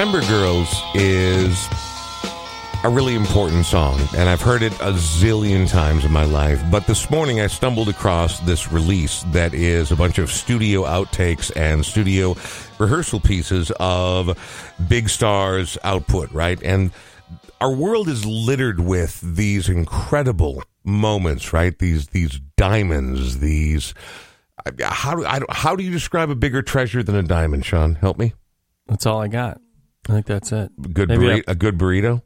September Girls is a really important song, and I've heard it a zillion times in my life. But this morning I stumbled across this release that is a bunch of studio outtakes and studio rehearsal pieces of Big Star's output, right? And our world is littered with these incredible moments, right? These these diamonds, these how do I, how do you describe a bigger treasure than a diamond, Sean? Help me. That's all I got. I think that's it. Good burrito, a good burrito.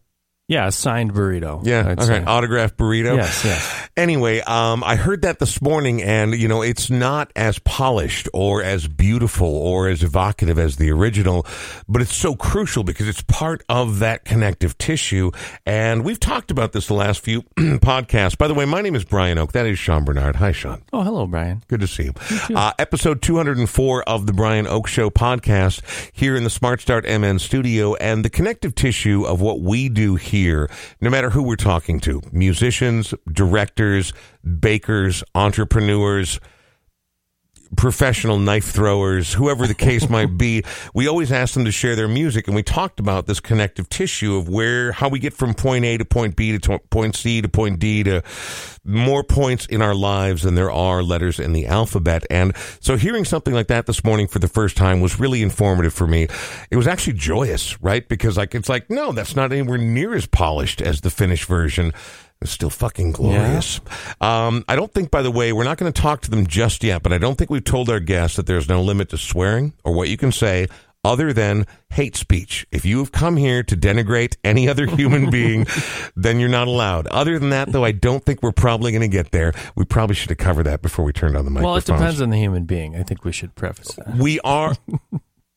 Yeah, a signed burrito. Yeah, I'd okay, say. autographed burrito. Yes, yes. Anyway, um, I heard that this morning, and you know, it's not as polished or as beautiful or as evocative as the original, but it's so crucial because it's part of that connective tissue. And we've talked about this the last few podcasts. By the way, my name is Brian Oak. That is Sean Bernard. Hi, Sean. Oh, hello, Brian. Good to see you. Uh, episode 204 of the Brian Oak Show podcast here in the Smart Start MN studio and the connective tissue of what we do here, no matter who we're talking to musicians, directors, bakers, entrepreneurs, professional knife throwers, whoever the case might be, we always ask them to share their music. And we talked about this connective tissue of where, how we get from point A to point B to to point C to point D to more points in our lives than there are letters in the alphabet. And so hearing something like that this morning for the first time was really informative for me. It was actually joyous, right? Because like, it's like, no, that's not anywhere near as polished as the finished version. It's still fucking glorious. Um, I don't think, by the way, we're not going to talk to them just yet, but I don't think we've told our guests that there's no limit to swearing or what you can say other than hate speech. If you have come here to denigrate any other human being, then you're not allowed. Other than that, though, I don't think we're probably going to get there. We probably should have covered that before we turned on the microphone. Well, it depends on the human being. I think we should preface that. We are.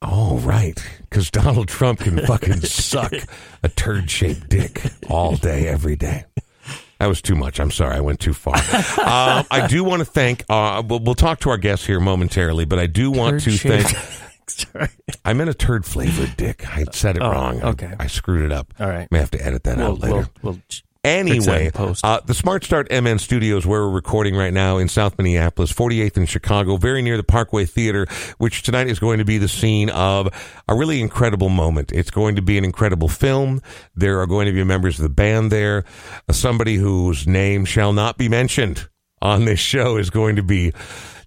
Oh, right. Because Donald Trump can fucking suck a turd shaped dick all day, every day. That was too much. I'm sorry. I went too far. um, I do want to thank, uh, we'll, we'll talk to our guests here momentarily, but I do want to Turd-shaped- thank, Sorry. I meant a turd flavored dick. I said it Oh, wrong. Okay. I, screwed it up. All right. May have to edit that We'll, out later. we'll, we'll ch- fix that Anyway, post. uh, the Smart Start MN Studios, where we're recording right now in South Minneapolis, 48th in Chicago, very near the Parkway Theater, which tonight is going to be the scene of a really incredible moment. It's going to be an incredible film. There are going to be members of the band there. Uh, somebody whose name shall not be mentioned on this show is going to be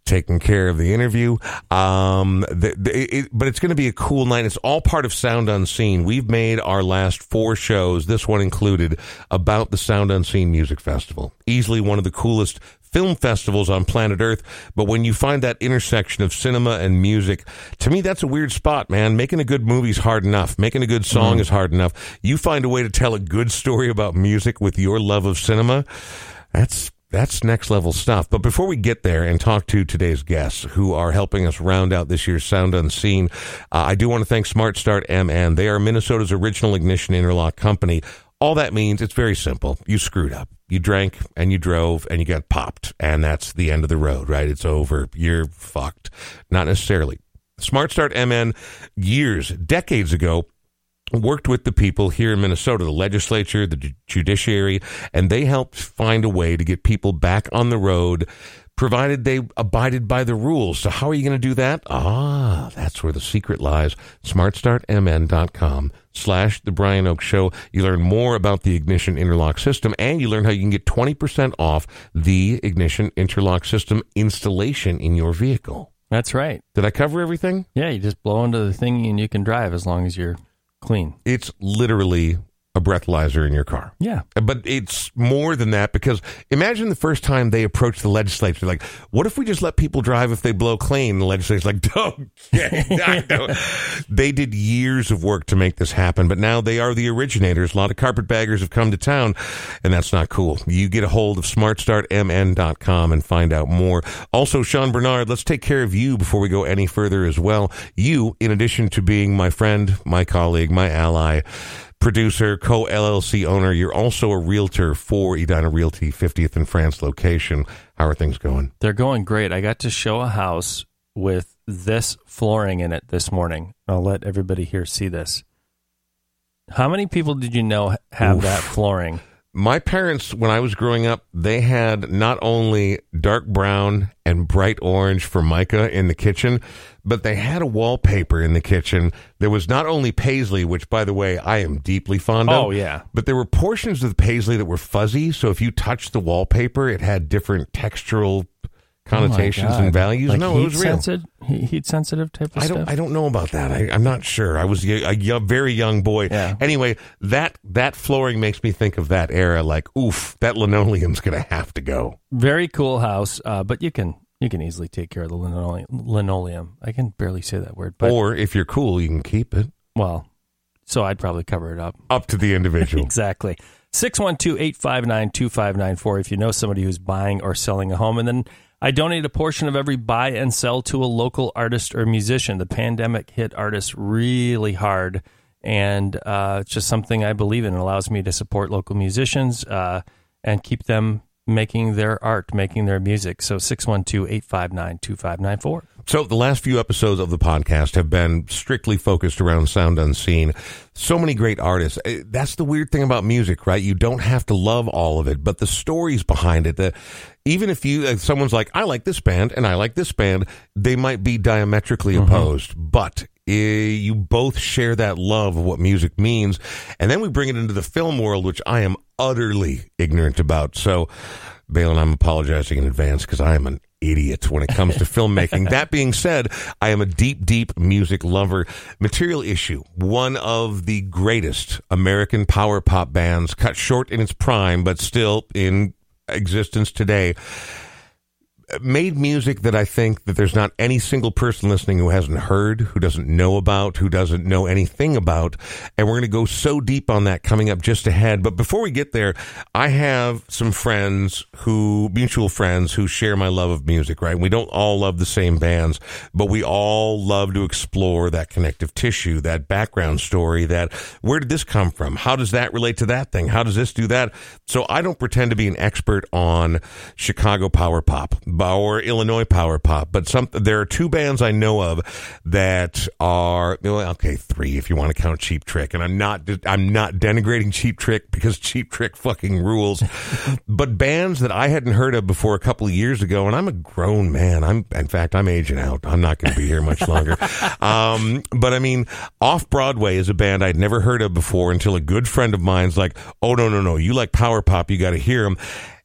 taking care of the interview. Um, the, the, it, but it's going to be a cool night. It's all part of Sound Unseen. We've made our last four shows, this one included, about the Sound Unseen Music Festival. Easily one of the coolest film festivals on planet Earth. But when you find that intersection of cinema and music, to me, that's a weird spot, man. Making a good movie is hard enough. Making a good song is hard enough. You find a way to tell a good story about music with your love of cinema. That's that's next level stuff. But before we get there and talk to today's guests who are helping us round out this year's Sound Unseen, uh, I do want to thank Smart Start MN. They are Minnesota's original ignition interlock company. All that means it's very simple. You screwed up. You drank and you drove and you got popped, and that's the end of the road, right? It's over. You're fucked. Not necessarily. Smart Start MN years, decades ago, worked with the people here in Minnesota, the legislature, the judiciary, and they helped find a way to get people back on the road, provided they abided by the rules. So how are you going to do that? Ah, that's where the secret lies. SmartStartMN.com slash The Brian Oak Show. You learn more about the Ignition Interlock System, and you learn how you can get 20% off the Ignition Interlock System installation in your vehicle. That's right. Did I cover everything? Yeah, you just blow into the thing and you can drive as long as you're clean. It's literally a breathalyzer in your car. Yeah. But it's more than that because imagine the first time they approach the legislature, like, what if we just let people drive if they blow clean? The legislature's like, don't. They did years of work to make this happen, but now they are the originators. A lot of carpetbaggers have come to town, and that's not cool. You get a hold of smartstartmn.com and find out more. Also, Sean Bernard, let's take care of you before we go any further as well. You, in addition to being my friend, my colleague, my ally, producer, co LLC owner. You're also a realtor for Edina Realty, 50th and France location. How are things going? They're going great. I got to show a house with this flooring in it this morning. I'll let everybody here see this. How many people did you know have Oof. that flooring? My parents, when I was growing up, they had not only dark brown and bright orange for formica in the kitchen, but they had a wallpaper in the kitchen. There was not only paisley, which, by the way, I am deeply fond of. Oh, yeah. But there were portions of the paisley that were fuzzy. So if you touched the wallpaper, it had different textural connotations Oh and values. Like no, heat it was real. sensitive, heat sensitive type of I don't. stuff. I don't know about that. I, I'm not sure. I was a, a very young boy. Yeah. Anyway, that that flooring makes me think of that era. Like, oof, that linoleum's gonna have to go. Very cool house, uh, but you can you can easily take care of the linoleum. linoleum. I can barely say that word, but or if you're cool, you can keep it. well, so I'd probably cover it up. Up to the individual. Exactly. 612-859-2594 if you know somebody who's buying or selling a home. And then I donate a portion of every buy and sell to a local artist or musician. The pandemic hit artists really hard. And uh, it's just something I believe in. It allows me to support local musicians uh, and keep them making their art, making their music. So 612-859-2594. So the last few episodes of the podcast have been strictly focused around sound unseen. So many great artists. Eh, That's the weird thing about music, right? You don't have to love all of it, but the stories behind it. The, even if you, if someone's like, I like this band and I like this band, they might be diametrically opposed, but eh, you both share that love of what music means. And then we bring it into the film world, which I am utterly ignorant about. So, Balin, I'm apologizing in advance because I am an idiot when it comes to filmmaking. that being said, I am a deep, deep music lover. Material Issue, one of the greatest American power pop bands, cut short in its prime, but still in existence today made music that I think that there's not any single person listening who hasn't heard, who doesn't know about, who doesn't know anything about. And we're going to go so deep on that coming up just ahead. But before we get there, I have some friends who, mutual friends who share my love of music, right? We don't all love the same bands, but we all love to explore that connective tissue, that background story, that where did this come from? How does that relate to that thing? How does this do that? So I don't pretend to be an expert on Chicago power pop or Illinois power pop, but some there are two bands I know of that are okay, three if you want to count Cheap Trick, and I'm not I'm not denigrating Cheap Trick because Cheap Trick fucking rules, but bands that I hadn't heard of before a couple of years ago, and I'm a grown man. I'm in fact I'm aging out. I'm not going to be here much longer. um, but I mean, Off Broadway is a band I'd never heard of before until a good friend of mine's like, "Oh no no no, you like power pop, you got to hear them."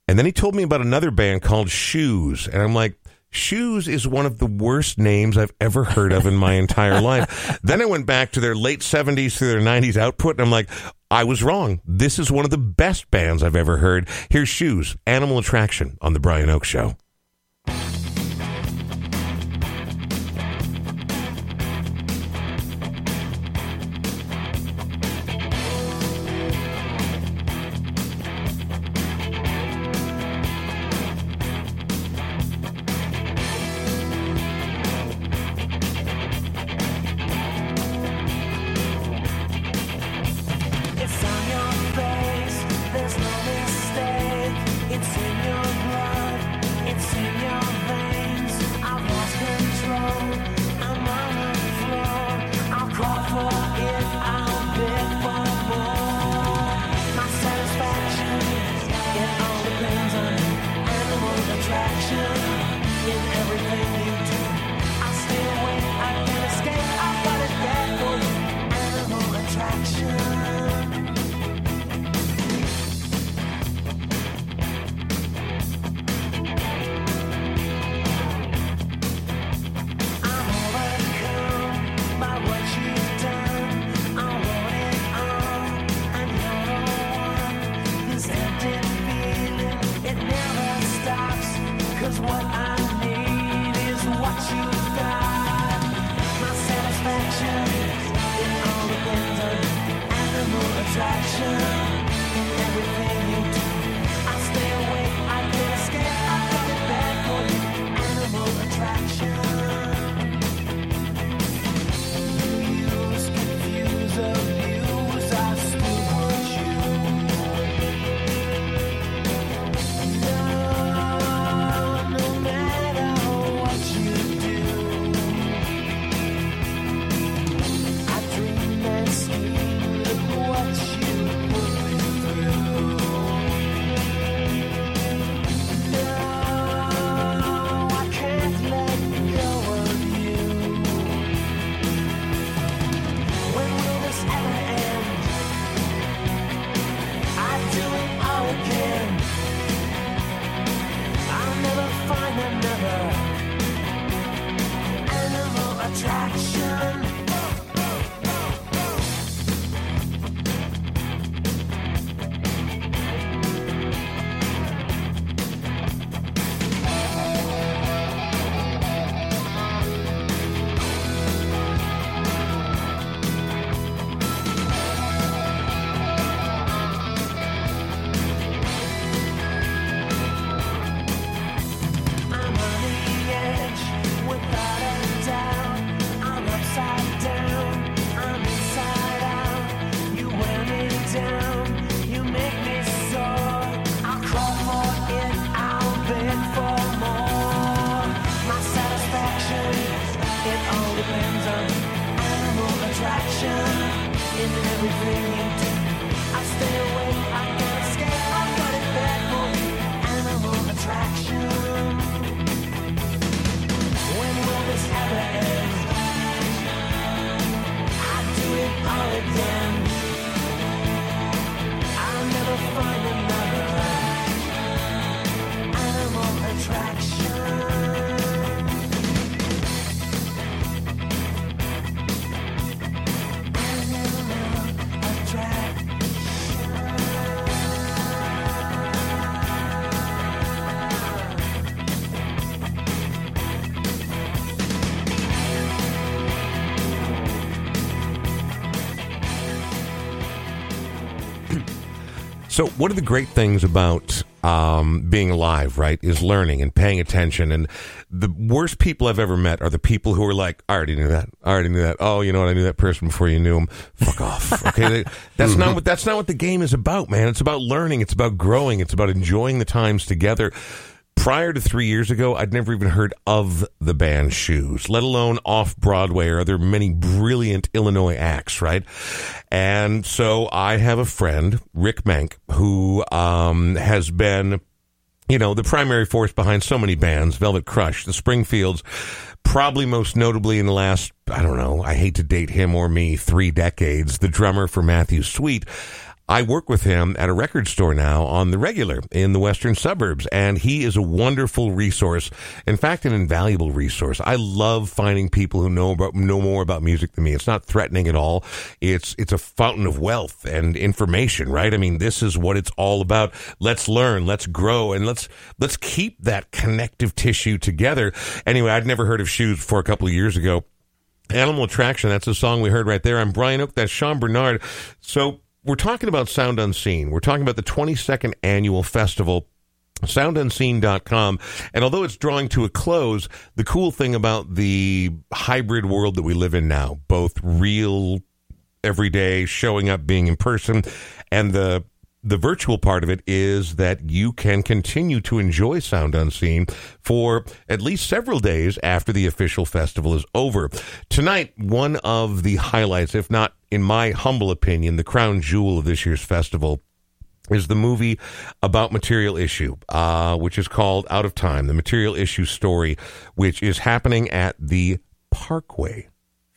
And then he told me about another band called Shoes. And I'm like, Shoes is one of the worst names I've ever heard of in my entire life. Then I went back to their late 70s through their 90s output, and I'm like, I was wrong. This is one of the best bands I've ever heard. Here's Shoes, Animal Attraction on The Brian Oak Show. So, one of the great things about um, being alive, right, is learning and paying attention. And the worst people I've ever met are the people who are like, I already knew that. I already knew that. Oh, you know what? I knew that person before you knew him. Fuck off. Okay, that's not what that's not what the game is about, man. It's about learning. It's about growing. It's about enjoying the times together. Prior to three years ago, I'd never even heard of the band Shoes, let alone off Broadway or other many brilliant Illinois acts, right? And so I have a friend, Rick Menck, who um, has been you know, the primary force behind so many bands, Velvet Crush, the Springfields, probably most notably in the last, I don't know, I hate to date him or me, three decades, the drummer for Matthew Sweet. I work with him at a record store now on the regular in the western suburbs, and he is a wonderful resource. In fact, an invaluable resource. I love finding people who know about know more about music than me. It's not threatening at all. It's it's a fountain of wealth and information, right? I mean, this is what it's all about. Let's learn, let's grow, and let's let's keep that connective tissue together. Anyway, I'd never heard of shoes before a couple of years ago. Animal Attraction, that's a song we heard right there. I'm Brian Oak, that's Sean Bernard. So we're talking about Sound Unseen. We're talking about the 22nd annual festival. SoundUnseen.com. And although it's drawing to a close, the cool thing about the hybrid world that we live in now, both real, everyday, showing up, being in person, and the the virtual part of it is that you can continue to enjoy Sound Unseen for at least several days after the official festival is over. Tonight, one of the highlights, if not in my humble opinion, the crown jewel of this year's festival is the movie about Material Issue, uh, which is called Out of Time, the Material Issue story, which is happening at the Parkway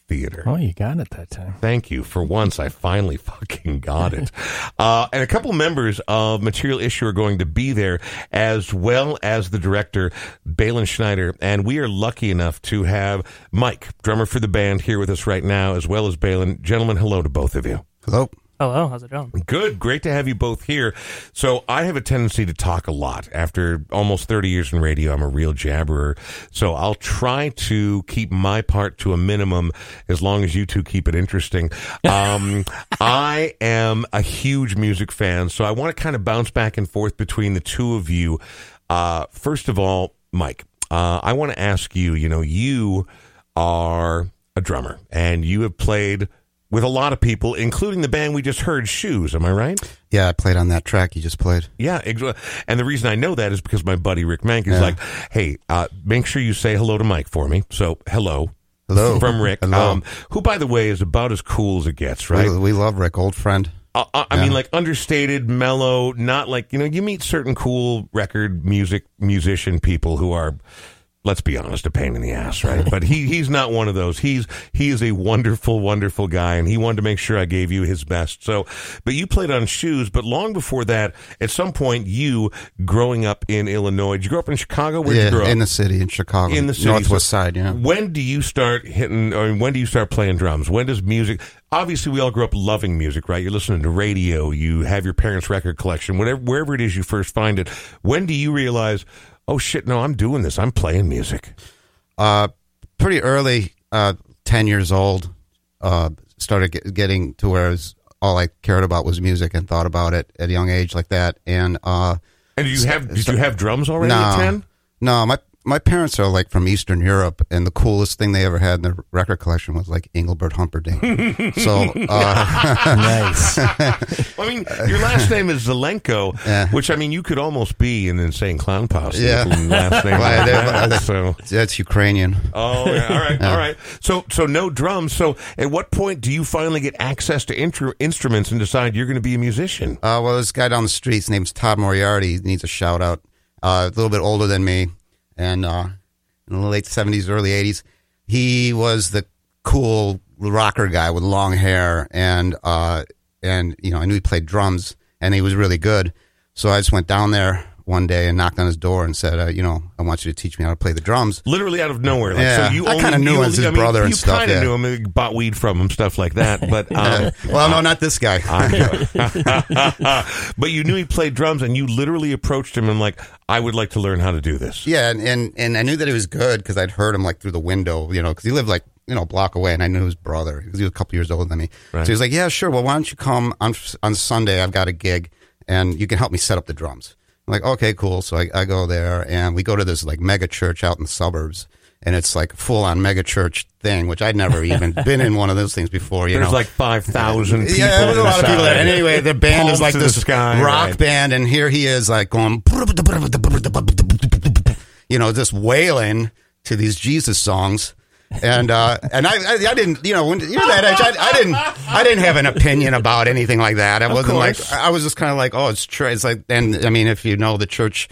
Theater. Oh, you got it that time. Thank you. For once, I finally fucking got it. Uh, and a couple members of Material Issue are going to be there, as well as the director, Balin Schneider. And we are lucky enough to have Mike, drummer for the band, here with us right now, as well as Balin. Gentlemen, hello to both of you. Hello. Hello, how's it going? Good. Great to have you both here. So I have a tendency to talk a lot. After almost 30 years in radio, I'm a real jabberer. So I'll try to keep my part to a minimum as long as you two keep it interesting. Um, I am a huge music fan, so I want to kind of bounce back and forth between the two of you. Uh, first of all, Mike, uh, I want to ask you, you know, you are a drummer and you have played with a lot of people, including the band we just heard, Shoes. Am I right? Yeah, I played on that track you just played. Yeah, and the reason I know that is because my buddy Rick Menck is Yeah. like, "Hey, uh, make sure you say hello to Mike for me." So, hello, Hello. from Rick, Hello. Um, who, by the way, is about as cool as it gets, right? We, we love Rick, old friend. Uh, uh, I Yeah. mean, like understated, mellow, not like you know. You meet certain cool record music musician people who are let's be honest, a pain in the ass, right? but he he's not one of those. He's he is a wonderful, wonderful guy, and he wanted to make sure I gave you his best. So, but you played on shoes, but long before that, at some point, you growing up in Illinois, did you grow up in Chicago? Where did yeah, you grow up? in the city, in Chicago, in the city, northwest So side. Yeah. When do you start hitting, or when do you start playing drums? When does music? Obviously, we all grew up loving music, right? You're listening to radio, you have your parents' record collection, whatever, wherever it is you first find it. When do you realize, oh shit, no, I'm doing this. I'm playing music. Uh, pretty early, uh, ten years old, uh, started get, getting to where it was, all I cared about was music and thought about it at a young age like that. And uh, And did you have? Did you have drums already no, at ten? no, my my parents are like from Eastern Europe, and the coolest thing they ever had in their record collection was like Engelbert Humperdinck. so uh, nice. I mean, your last name is Zelenko, Yeah. which I mean, you could almost be an insane clown posse. Yeah. last name Well, like that, so. that's Ukrainian. Oh, yeah. all right, all right. So, so no drums. So, at what point do you finally get access to intru- instruments and decide you're going to be a musician? Uh, well, this guy down the street, his name's Todd Moriarty. He needs a shout out. Uh, a little bit older than me, and uh, in the late seventies, early eighties, he was the cool rocker guy with long hair, and uh, and you know, I knew he played drums, and he was really good. So I just went down there one day and knocked on his door and said, uh, you know, I want you to teach me how to play the drums. Literally out of nowhere. Like, Yeah. so you I knew you him as his I mean, brother and you stuff, kinda yeah. knew him, bought weed from him, stuff like that. But um, well, no, not this guy. But you knew he played drums, and you literally approached him and like, I would like to learn how to do this. Yeah, and, and, and I knew that he was good because I'd heard him like through the window, you know, because he lived like you know a block away, and I knew his brother because he was a couple years older than me. Right. So he was like, "Yeah, sure. Well, why don't you come on on Sunday? I've got a gig, and you can help me set up the drums." I'm like, "Okay, cool." So I, I go there, and we go to this like mega church out in the suburbs, and it's like full on mega church thing, which I'd never even been in one of those things before. You There's know, like five thousand. people yeah, there's a lot of people there. anyway, the band is like this sky, rock right. band, and here he is like going, you know, just wailing to these Jesus songs. And uh, and I, I I didn't you know when you're that age I, I didn't I didn't have an opinion about anything like that I wasn't like I was just kind of like oh it's true it's like and I mean if you know the church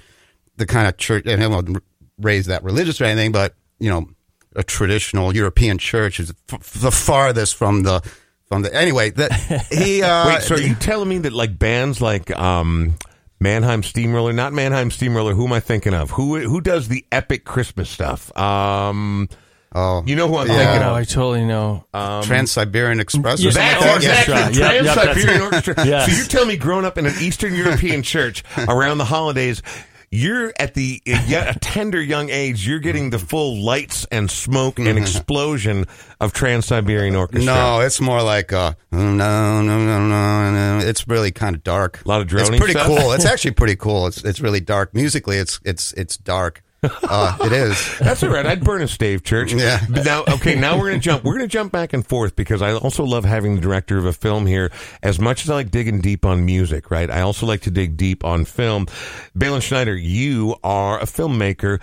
the kind of church and I wasn't raised that religious or anything but you know a traditional European church is f- the farthest from the from the anyway that he uh, Wait, so are you telling me that like bands like um, Mannheim Steamroller, not Mannheim Steamroller, who am I thinking of? Who who does the epic Christmas stuff? Um, oh you know who I'm Yeah. thinking Oh, of? I totally know. Trans Siberian Express or Yeah, something That, or exactly, right. Yep, yep, Trans-Siberian that's- Orchestra. Yes. So you're telling me growing up in an Eastern European church around the holidays, you're at the yet a tender young age, you're getting the full lights and smoke and explosion of Trans-Siberian Orchestra. No, it's more like uh, no, no, no, no, no. It's really kind of dark. A lot of droning It's pretty stuff? cool. It's actually pretty cool. It's it's really dark. Musically, it's it's it's dark. Uh, it is. That's all right. I'd burn a stave church. Yeah. But now, okay, now we're going to jump. We're going to jump back and forth because I also love having the director of a film here. As much as I like digging deep on music, right? I also like to dig deep on film. Balin Schneider, you are a filmmaker.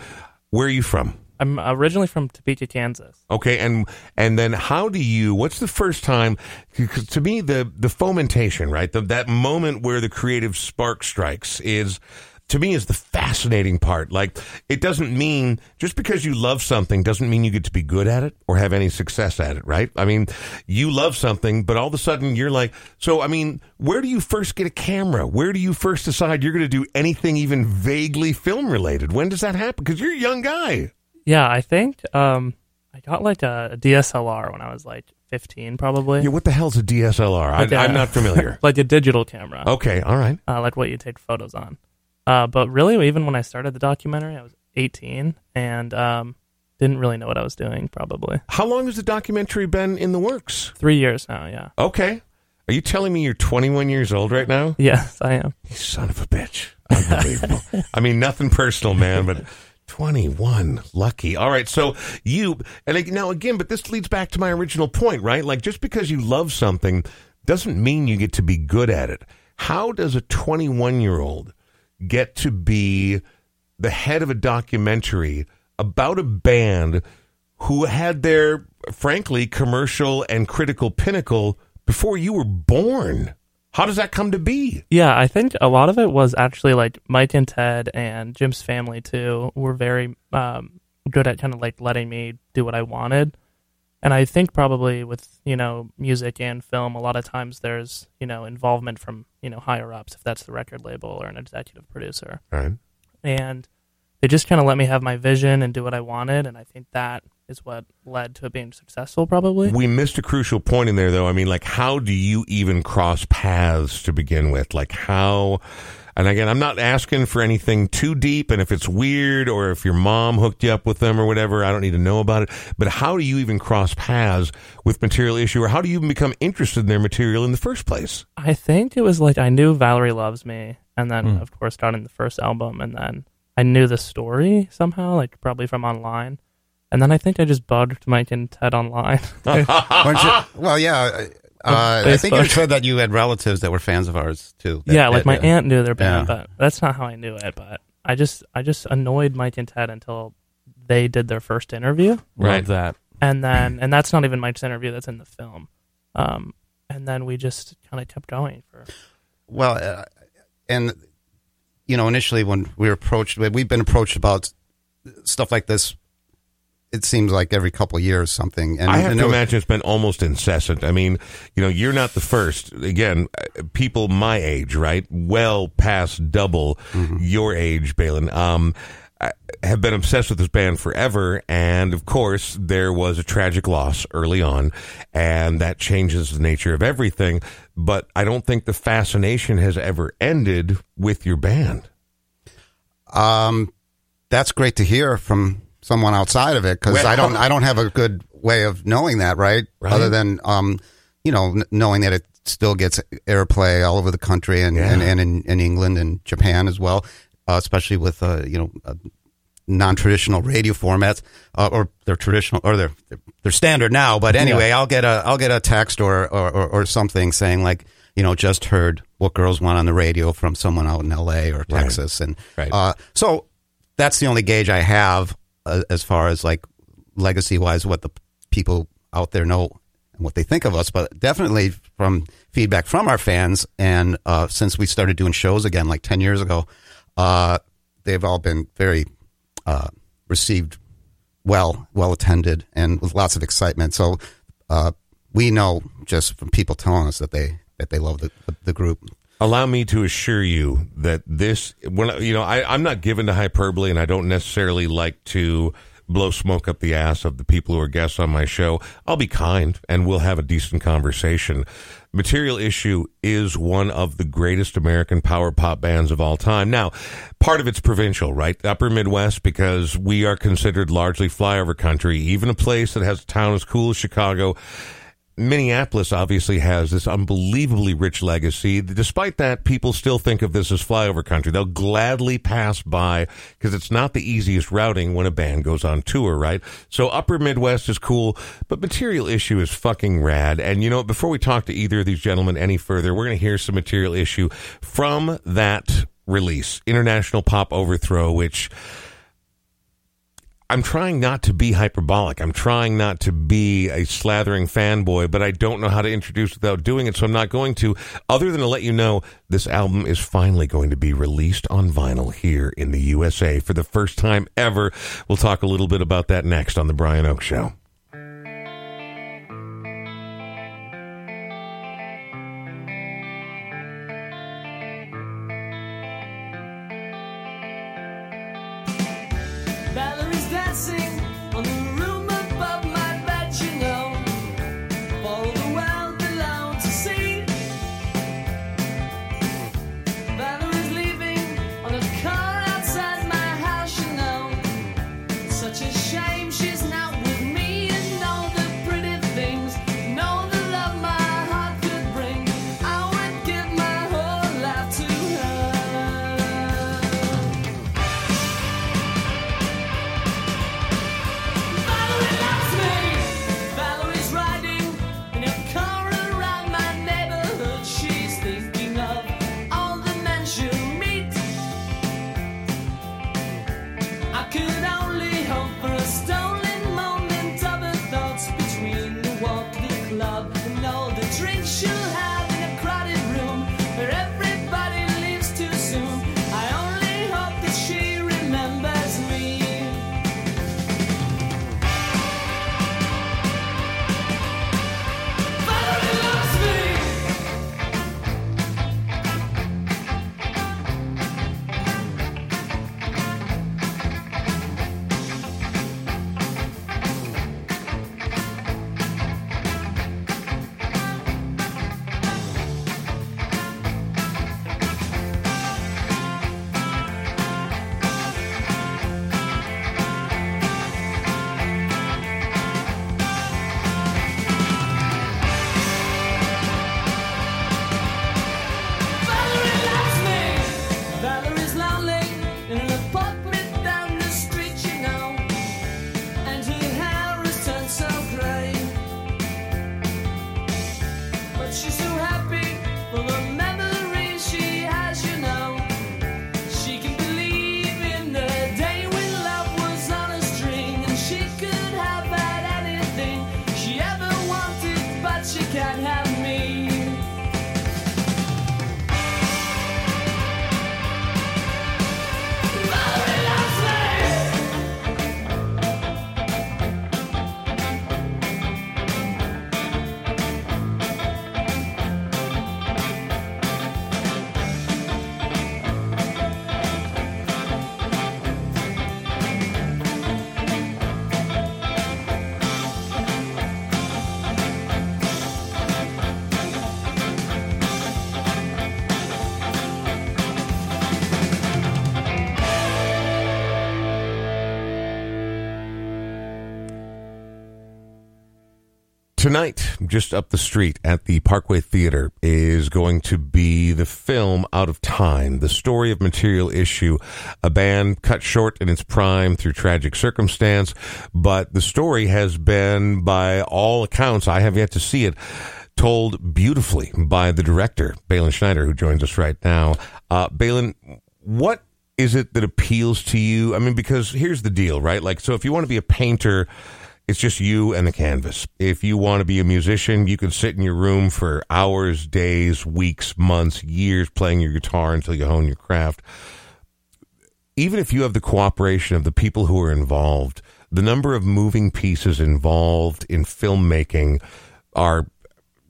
Where are you from? I'm originally from Topeka, Kansas. Okay, and and then how do you? What's the first time? Because to me, the the fomentation, right? The, that moment where the creative spark strikes is. To me, is the fascinating part. Like, it doesn't mean just because you love something doesn't mean you get to be good at it or have any success at it, right? I mean, you love something, but all of a sudden you're like, so, I mean, where do you first get a camera? Where do you first decide you're going to do anything even vaguely film related? When does that happen? Because you're a young guy. Yeah, I think um, I got like a, a DSLR when I was like 15, probably. Yeah, what the hell's a DSLR? Like a- I, I'm not familiar. like a digital camera, Okay, all right. uh, like what you take photos on. Uh, but really, even when I started the documentary, I was 18 and um, didn't really know what I was doing. Probably How long has the documentary been in the works? three years now. Yeah. Okay. Are you telling me you're 21 years old right now? Yes, I am. You son of a bitch. Unbelievable. I mean, nothing personal, man, but 21. Lucky. All right. So you, and like, now again, but this leads back to my original point, right? Like, just because you love something doesn't mean you get to be good at it. How does a 21 year old get to be the head of a documentary about a band who had their, frankly, commercial and critical pinnacle before you were born? How does that come to be? Yeah, I think a lot of it was actually like Mike and Ted and Jim's family too were very um, good at kind of like letting me do what I wanted. And I think probably with, you know, music and film, a lot of times there's, you know, involvement from, you know, higher ups, if that's the record label or an executive producer. Right. And they just kind of let me have my vision and do what I wanted. And I think that is what led to it being successful, probably. We missed a crucial point in there, though. I mean, like, how do you even cross paths to begin with? Like, how. And again, I'm not asking for anything too deep, and if it's weird or if your mom hooked you up with them or whatever, I don't need to know about it. But how do you even cross paths with Material Issue, or how do you even become interested in their material in the first place? I think it was like I knew Valerie Loves Me, and then hmm. of course got in the first album, and then I knew the story somehow, like probably from online, and then I think I just bugged Mike and Ted online. You- well, yeah. Uh, I think you Facebook. said that you had relatives that were fans of ours too. That- yeah, like that- my yeah. aunt knew their band, Yeah. but that's not how I knew it. But I just I just annoyed Mike and Ted until they did their first interview, Right. Love that. and then and that's not even Mike's interview; that's in the film. Um, and then we just kind of kept going for Well, uh, and you know, initially when we were approached, we've been approached about stuff like this. It seems like every couple of years something. And I have and to it was- imagine it's been almost incessant. I mean, you know, you're not the first. Again, people my age, right? Well past double your age, Balin. Um, have been obsessed with this band forever, and of course, there was a tragic loss early on, and that changes the nature of everything. But I don't think the fascination has ever ended with your band. Um, that's great to hear from someone outside of it because Well- I don't I don't have a good way of knowing that, right? Right. Other than um, you know, n- knowing that it still gets airplay all over the country and Yeah. and, and in, in England and Japan as well, uh, especially with uh, you know. Uh, non-traditional radio formats uh, or they're traditional or they're they're standard now but anyway I'll get a I'll get a text or, or or or something saying like you know just heard what girls want on the radio from someone out in LA or Texas and Right. uh, so that's the only gauge I have uh, as far as like legacy wise, what the people out there know and what they think of us. But definitely from feedback from our fans, and uh, since we started doing shows again like ten years ago, uh, they've all been very uh, received, well, well attended, and with lots of excitement. So uh, we know just from people telling us that they that they love the the, the group. Allow me to assure you that this when you know I, i'm not given to hyperbole and i don't necessarily like to blow smoke up the ass of the people who are guests on my show. I'll be kind and we'll have a decent conversation. Material issue is one of the greatest american power pop bands of all time. Now part of it's provincial right? Upper midwest because we are considered largely flyover country even a place that has a town as cool as chicago Minneapolis obviously has this unbelievably rich legacy. Despite that, people still think of this as flyover country. They'll gladly pass by because it's not the easiest routing when a band goes on tour, right? So upper Midwest is cool, but material issue is fucking rad. And you know, before we talk to either of these gentlemen any further, we're going to hear some material issue from that release, International Pop Overthrow, which I'm trying not to be hyperbolic. I'm trying not to be a slathering fanboy, but I don't know how to introduce without doing it, so I'm not going to. Other than to let you know, this album is finally going to be released on vinyl here in the USA for the first time ever. We'll talk a little bit about that next on The Brian Oak Show. Tonight, just up the street at the Parkway Theater, is going to be the film Out of Time, the story of Material Issue, a band cut short in its prime through tragic circumstance. But the story has been, by all accounts, I have yet to see it, told beautifully by the director, Balin Schneider, who joins us right now. Uh, Balin, what is it that appeals to you? I mean, because here's the deal, right? Like, so if you want to be a painter, it's just you and the canvas. If you want to be a musician, you can sit in your room for hours, days, weeks, months, years playing your guitar until you hone your craft. Even if you have the cooperation of the people who are involved, the number of moving pieces involved in filmmaking are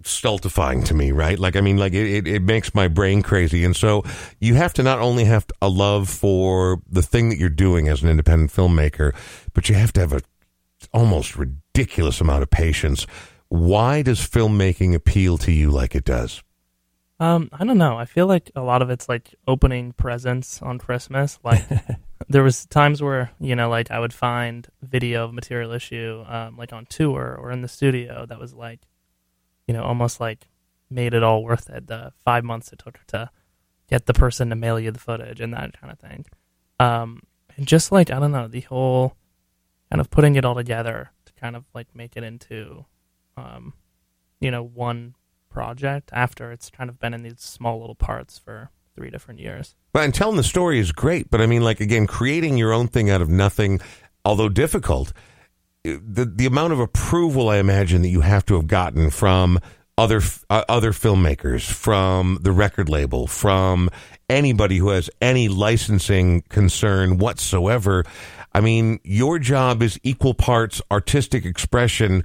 stultifying to me, right? Like, I mean, like it, it, makes my brain crazy. And so you have to not only have a love for the thing that you're doing as an independent filmmaker, but you have to have a almost ridiculous amount of patience. Why does filmmaking appeal to you like it does? Um, I don't know. I feel like a lot of it's like opening presents on Christmas. Like there was times where you know, like I would find video of material issue, um, like on tour or in the studio that was like, you know, almost like made it all worth it. The five months it took to get the person to mail you the footage and that kind of thing. Um, and just like I don't know, the whole kind of putting it all together to kind of like make it into, um, you know, one project after it's kind of been in these small little parts for three different years. Well, and telling the story is great, but I mean, like again, creating your own thing out of nothing, although difficult, the the amount of approval I imagine that you have to have gotten from other uh, other filmmakers, from the record label, from anybody who has any licensing concern whatsoever. I mean, your job is equal parts artistic expression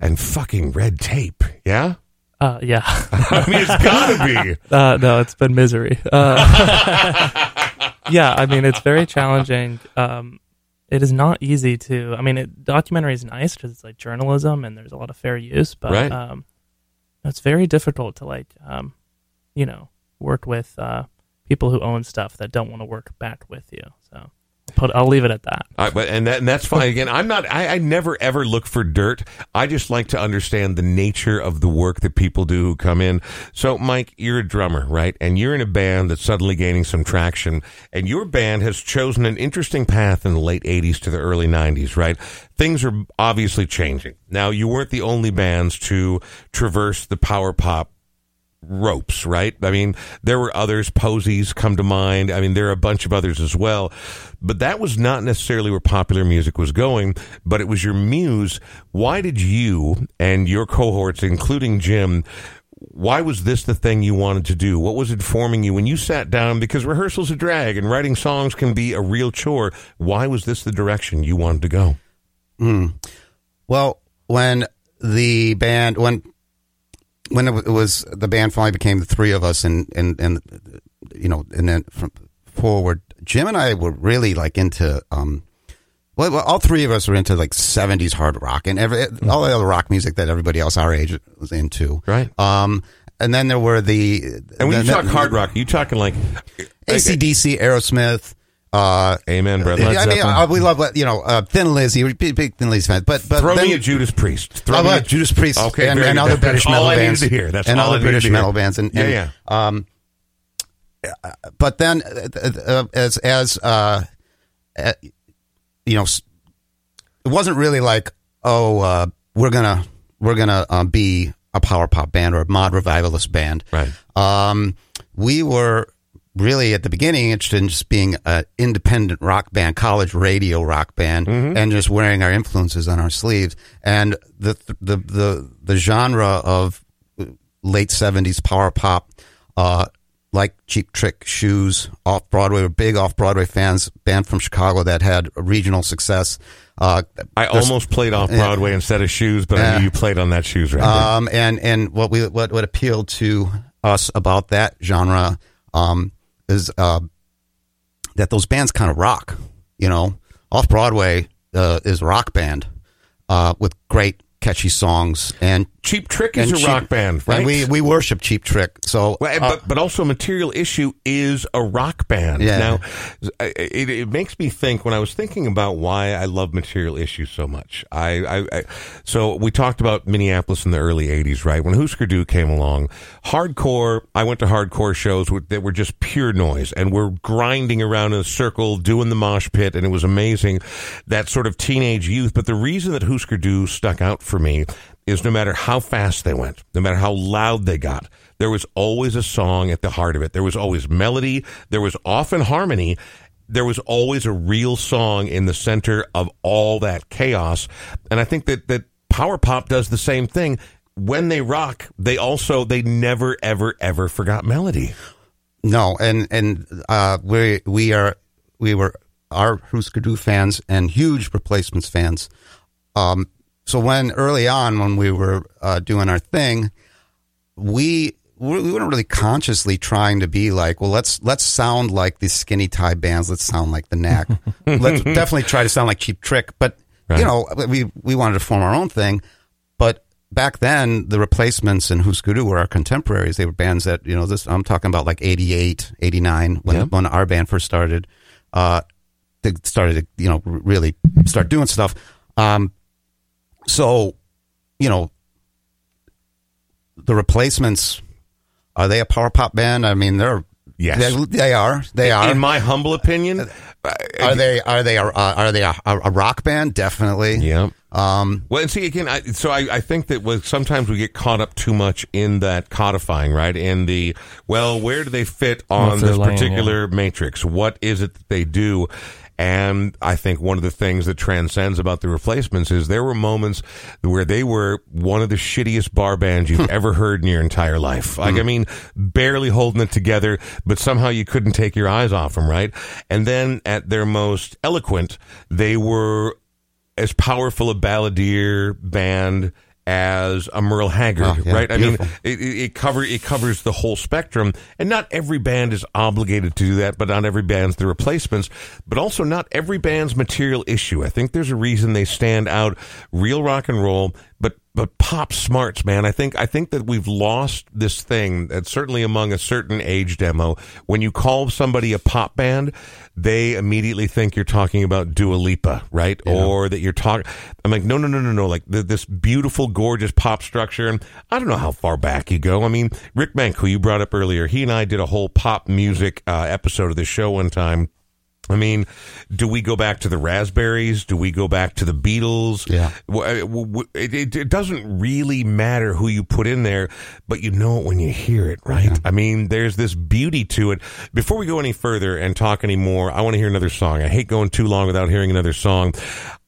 and fucking red tape. Yeah. Uh, yeah. I mean, it's gotta be. Uh, no, it's been misery. Uh, yeah, I mean, it's very challenging. Um, it is not easy to. I mean, it, documentary is nice because it's like journalism and there's a lot of fair use, but Right. um, it's very difficult to like, um, you know, work with uh, people who own stuff that don't want to work back with you. So, put I'll leave it at that. Right, but and that and that's fine. Again, I'm not. I, I never ever look for dirt. I just like to understand the nature of the work that people do who come in. So, Mike, you're a drummer, right? And you're in a band that's suddenly gaining some traction. And your band has chosen an interesting path in the late '80s to the early '90s, right? Things are obviously changing. Now, you weren't the only bands to traverse the power pop ropes, right? I mean, there were others, Posies come to mind. I mean, there are a bunch of others as well. But that was not necessarily where popular music was going, but it was your muse. Why did you and your cohorts, including Jim, why was this the thing you wanted to do? What was informing you when you sat down? Because rehearsal's are drag and writing songs can be a real chore. Why was this the direction you wanted to go? Mm. Well, when the band when when it was the band finally became the three of us, and and and you know, and then from forward, Jim and I were really like into. um well, well, all three of us were into like '70s hard rock and every all the other rock music that everybody else our age was into. Right. Um, and then there were the And when you the- talk hard rock, are you talking like ACDC, Aerosmith. Uh, Amen, brother. I mean, Zeppelin. uh, we love you know uh, Thin Lizzy, we're big, big Thin Lizzy fans. But but Throw then, me a Judas Priest. Throw me a Judas Priest Okay, and, very and good. other That- British that's metal all I needed bands to hear. That's and all I other needed British to hear. metal bands and, Yeah, and, um uh, but then uh, uh, as as uh, uh you know s- it wasn't really like oh uh we're gonna we're gonna uh, be a power pop band or a mod revivalist band Right. um, we were really at the beginning interested in just being an independent rock band, college radio rock band, and just wearing our influences on our sleeves. And the the the the genre of late seventies power pop, uh, like Cheap Trick Shoes, off Broadway, were big off Broadway fans. Band from Chicago that had regional success. Uh, I almost played off Broadway instead of shoes, but I knew you played on that shoes right Um, and and what we what what appealed to us about that genre um, is uh, that those bands kind of rock. You know, off Broadway uh, is rock band uh, with great catchy songs, and Cheap Trick is And a Cheap- rock band, right? And we we worship Cheap Trick. So Well, eh, uh, but but also Material Issue is a rock band. Yeah. Now, eh, eh, it, it makes me think when I was thinking about why I love Material Issue so much. I, I, I so we talked about Minneapolis in the early '80s, right? When Husker Du came along, hardcore. I went to hardcore shows that were just pure noise, and we're grinding around in a circle, doing the mosh pit, and it was amazing. That sort of teenage youth. But the reason that Husker Du stuck out for me is no matter how fast they went, no matter how loud they got, there was always a song at the heart of it. There was always melody. There was often harmony. There was always a real song in the center of all that chaos. And I think that, that power pop does the same thing. When they rock, they also, they never, ever, ever forgot melody. No, and and uh, we we are we were our Husker Du fans and huge replacements fans. Um, so when early on when we were uh, doing our thing, we we we weren't really consciously trying to be like, well, let's let's sound like these skinny tie bands. Let's sound like the Knack. let's definitely try to sound like Cheap Trick. But Right. you know, we we wanted to form our own thing. But back then, the replacements and Husker Du were our contemporaries. They were bands that you know. This I'm talking about like 88, 89 when Yeah. when our band first started. Uh, they started to you know really start doing stuff. Um, so you know the replacements are they a power pop band? I mean, they're Yes. they, they are. They are. In my humble opinion, are they? Are they? A, uh, are they a, a rock band? Definitely. yeah. Um, Well, and see again. I, so I, I think that with, sometimes we get caught up too much in that codifying, right? In the well, where do they fit on this lane, particular matrix? What is it that they do? And I think one of the things that transcends about the replacements is there were moments where they were one of the shittiest bar bands you've ever heard in your entire life. Like, hmm. I mean, barely holding it together, but somehow you couldn't take your eyes off them, right? And then at their most eloquent, they were as powerful a balladeer band as a Merle Haggard, Oh, yeah, right? I mean, it, it cover it covers the whole spectrum, and not every band is obligated to do that, but not every band's the replacements, but also not every band's material issue. I think there's a reason they stand out. Real rock and roll, but but pop smarts, man. I think I think that we've lost this thing. That certainly among a certain age demo, when you call somebody a pop band, they immediately think you're talking about Dua Lipa, right? Or that you're talking. I'm like, no, no, no, no, no. Like th- this beautiful, gorgeous pop structure. And I don't know how far back you go. I mean, Rick Menck, who you brought up earlier, he and I did a whole pop music uh, episode of the show one time. I mean, do we go back to the Raspberries? Do we go back to the Beatles? Yeah. Uh, It, it, it doesn't really matter who you put in there, but you know it when you hear it, right? I mean, there's this beauty to it. Before we go any further and talk any more, I want to hear another song. I hate going too long without hearing another song.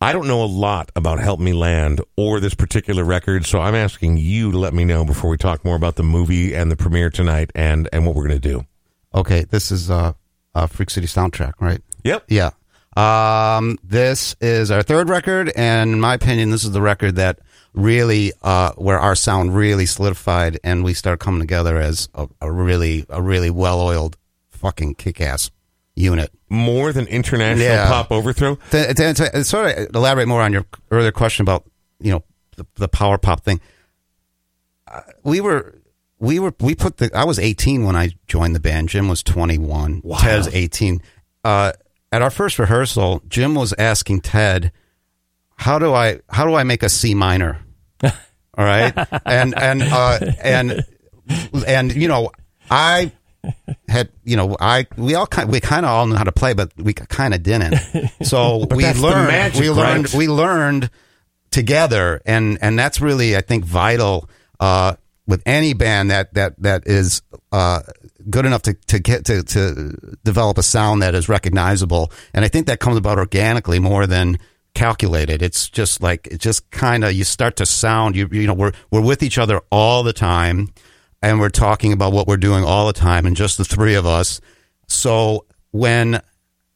I don't know a lot about Help Me Land or this particular record, so I'm asking you to let me know before we talk more about the movie and the premiere tonight and, and what we're going to do. okay, this is uh, a Freak City soundtrack, right? Yep. Yeah. Um, this is our third record, and in my opinion, this is the record that really, uh, where our sound really solidified, and we started coming together as a, a really, a really well-oiled, fucking kick-ass unit. More than international Yeah. pop overthrow. To, to, to sort of elaborate more on your earlier question about, you know, the, the power pop thing, uh, we were. We were we put the I was 18 when I joined the band. Jim was 21. Wow. Ted was 18. Uh, at our first rehearsal, Jim was asking Ted, "How do I how do I make a C minor?" All right, and and uh, and and you know I had you know I we all kind we kind of all knew how to play, but we kind of didn't. So we learned magic, we learned right? we learned together, and and that's really I think vital uh, with any band that that that is uh, good enough to to get to to develop a sound that is recognizable, and I think that comes about organically more than calculated. It's just like it just kind of you start to sound you you know we're we're with each other all the time, and we're talking about what we're doing all the time, and just the three of us. So when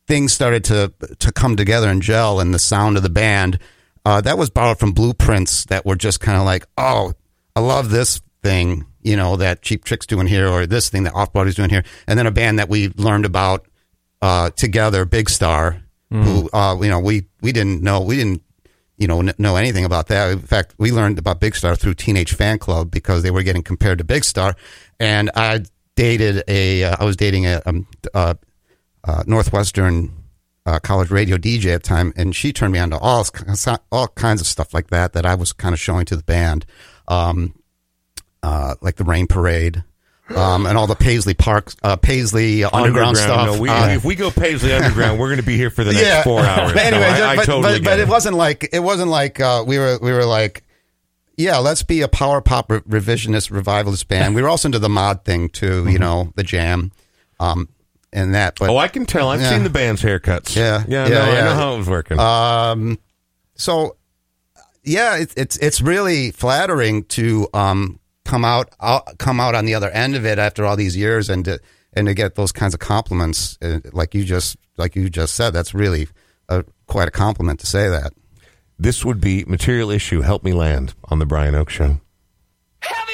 things started to to come together and gel and the sound of the band uh, that was borrowed from blueprints that were just kind of like oh i love this thing you know that cheap tricks doing here or this thing that off Broadway's doing here. And then a band that we learned about uh, together big star who uh, you know we we didn't know we didn't you know, n- know anything about that. In fact, we learned about Big Star through Teenage Fan Club because they were getting compared to Big Star, and I dated a, uh, I was dating a um, uh, uh, Northwestern uh, college radio DJ at the time, and she turned me on to all all kinds of stuff like that that I was kind of showing to the band, um, uh, like the Rain Parade. Um, and all the Paisley Park, uh, Paisley underground, stuff. No, we, Uh, if we go Paisley Underground, we're going to be here for the next four hours. But anyway, I, I but, totally but, but it. it wasn't like it wasn't like uh, we were we were like, yeah, let's be a power pop re- revisionist revivalist band. we were also into the mod thing too, you know, the jam, um, and that. But oh, I can tell. I've Yeah. seen the band's haircuts. Yeah. yeah, Yeah, no, I know how it was working. Um, so yeah, it's it's it's really flattering to um come out out come out on the other end of it after all these years and to, and to get those kinds of compliments uh, like you just like you just said. That's really a, quite a compliment to say that. this would be material issue. Help me land on the Brian Oak Show. Have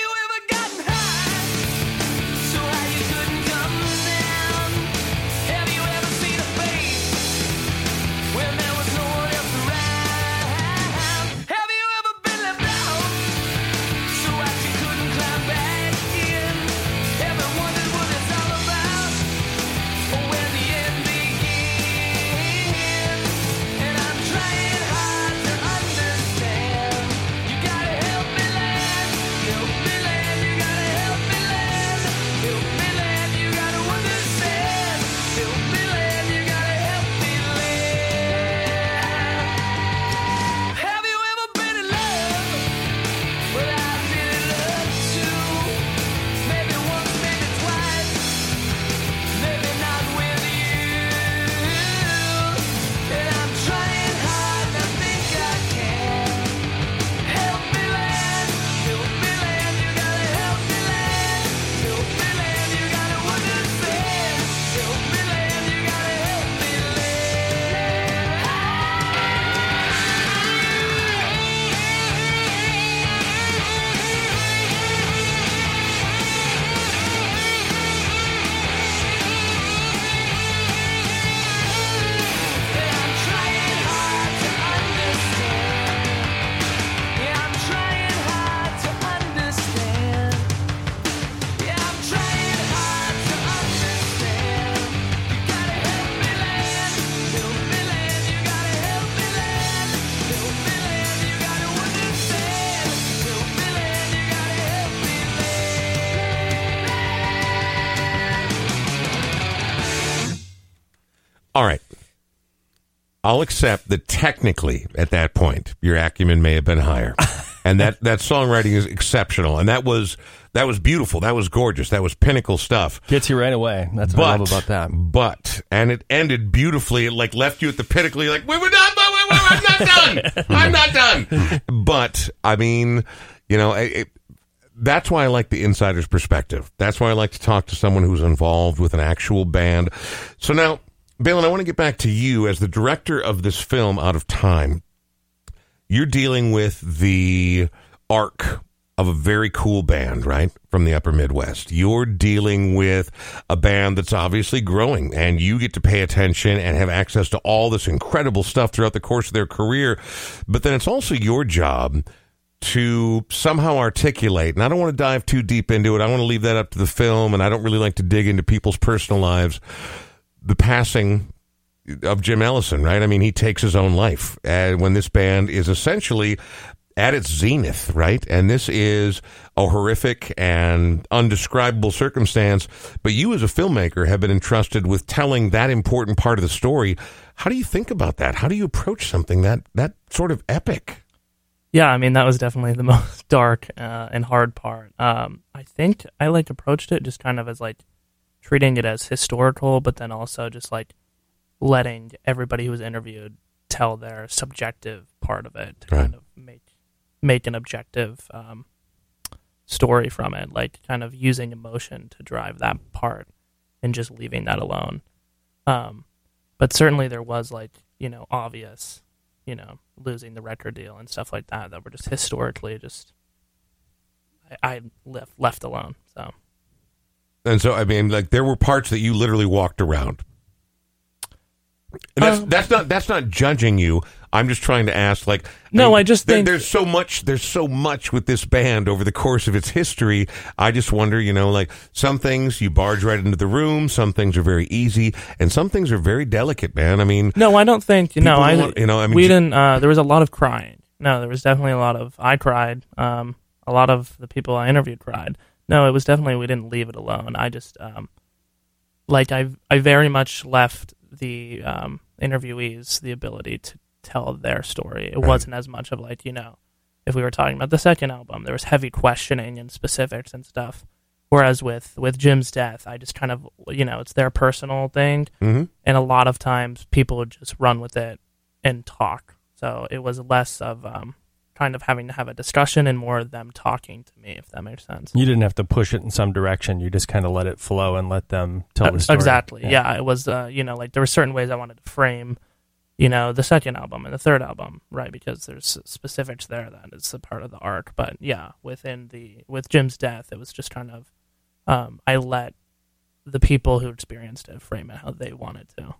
I'll accept that technically at that point your acumen may have been higher. and that, that songwriting is exceptional. And that was that was beautiful. That was gorgeous. That was pinnacle stuff. Gets you right away. That's what I love about that. But and it ended beautifully. It like left you at the pinnacle. You're like, we were not. Wait, wait, I'm not done. I'm not done. But I mean, you know, it, that's why I like the insider's perspective. That's why I like to talk to someone who's involved with an actual band. So now, Balin, I want to get back to you as the director of this film, Out of Time. You're dealing with the arc of a very cool band, right? From the upper Midwest. You're dealing with a band that's obviously growing and you get to pay attention and have access to all this incredible stuff throughout the course of their career. But then it's also your job to somehow articulate, and I don't want to dive too deep into it. I want to leave that up to the film, and I don't really like to dig into people's personal lives. The passing of Jim Ellison, right? I mean, he takes his own life uh, when this band is essentially at its zenith, right? And this is a horrific and undescribable circumstance. But you, as a filmmaker, have been entrusted with telling that important part of the story. How do you think about that? How do you approach something that that sort of epic? Yeah, I mean that was definitely the most dark uh, and hard part. Um, I think I like approached it just kind of as like treating it as historical, but then also just like letting everybody who was interviewed tell their subjective part of it to Right. kind of make make an objective um, story from it, like kind of using emotion to drive that part and just leaving that alone. Um, but certainly there was like you know obvious you know, losing the record deal and stuff like that that were just historically just I, I left left alone. So And so, I mean, like there were parts that you literally walked around. And that's Um, that's not that's not judging you. I'm just trying to ask, like, No, I just there- think- there's so much there's so much with this band over the course of its history. I just wonder, you know, like some things you barge right into the room, some things are very easy, and some things are very delicate, man. I mean, No, I don't think. No, People I. want- you know, I mean, we didn't. Uh, there was a lot of crying. No, there was definitely a lot of. I cried. Um, a lot of the people I interviewed cried. No, it was definitely we didn't leave it alone. I just um, like I I very much left the um, interviewees the ability to tell their story. It wasn't as much of like you know, if we were talking about the second album, there was heavy questioning and specifics and stuff. Whereas with with Jim's death, I just kind of you know it's their personal thing, mhm. and a lot of times people would just run with it and talk. So it was less of um, kind of having to have a discussion and more of them talking to me, if that makes sense. You didn't have to push it in some direction. You just kind of let it flow and let them tell Uh, the story. Exactly. Yeah. it was. Uh, you know, like there were certain ways I wanted to frame, you know, the second album and the third album, right? Because there's specifics there that is a part of the arc. But yeah, within the with Jim's death, it was just kind of um, I let the people who experienced it frame it how they wanted to.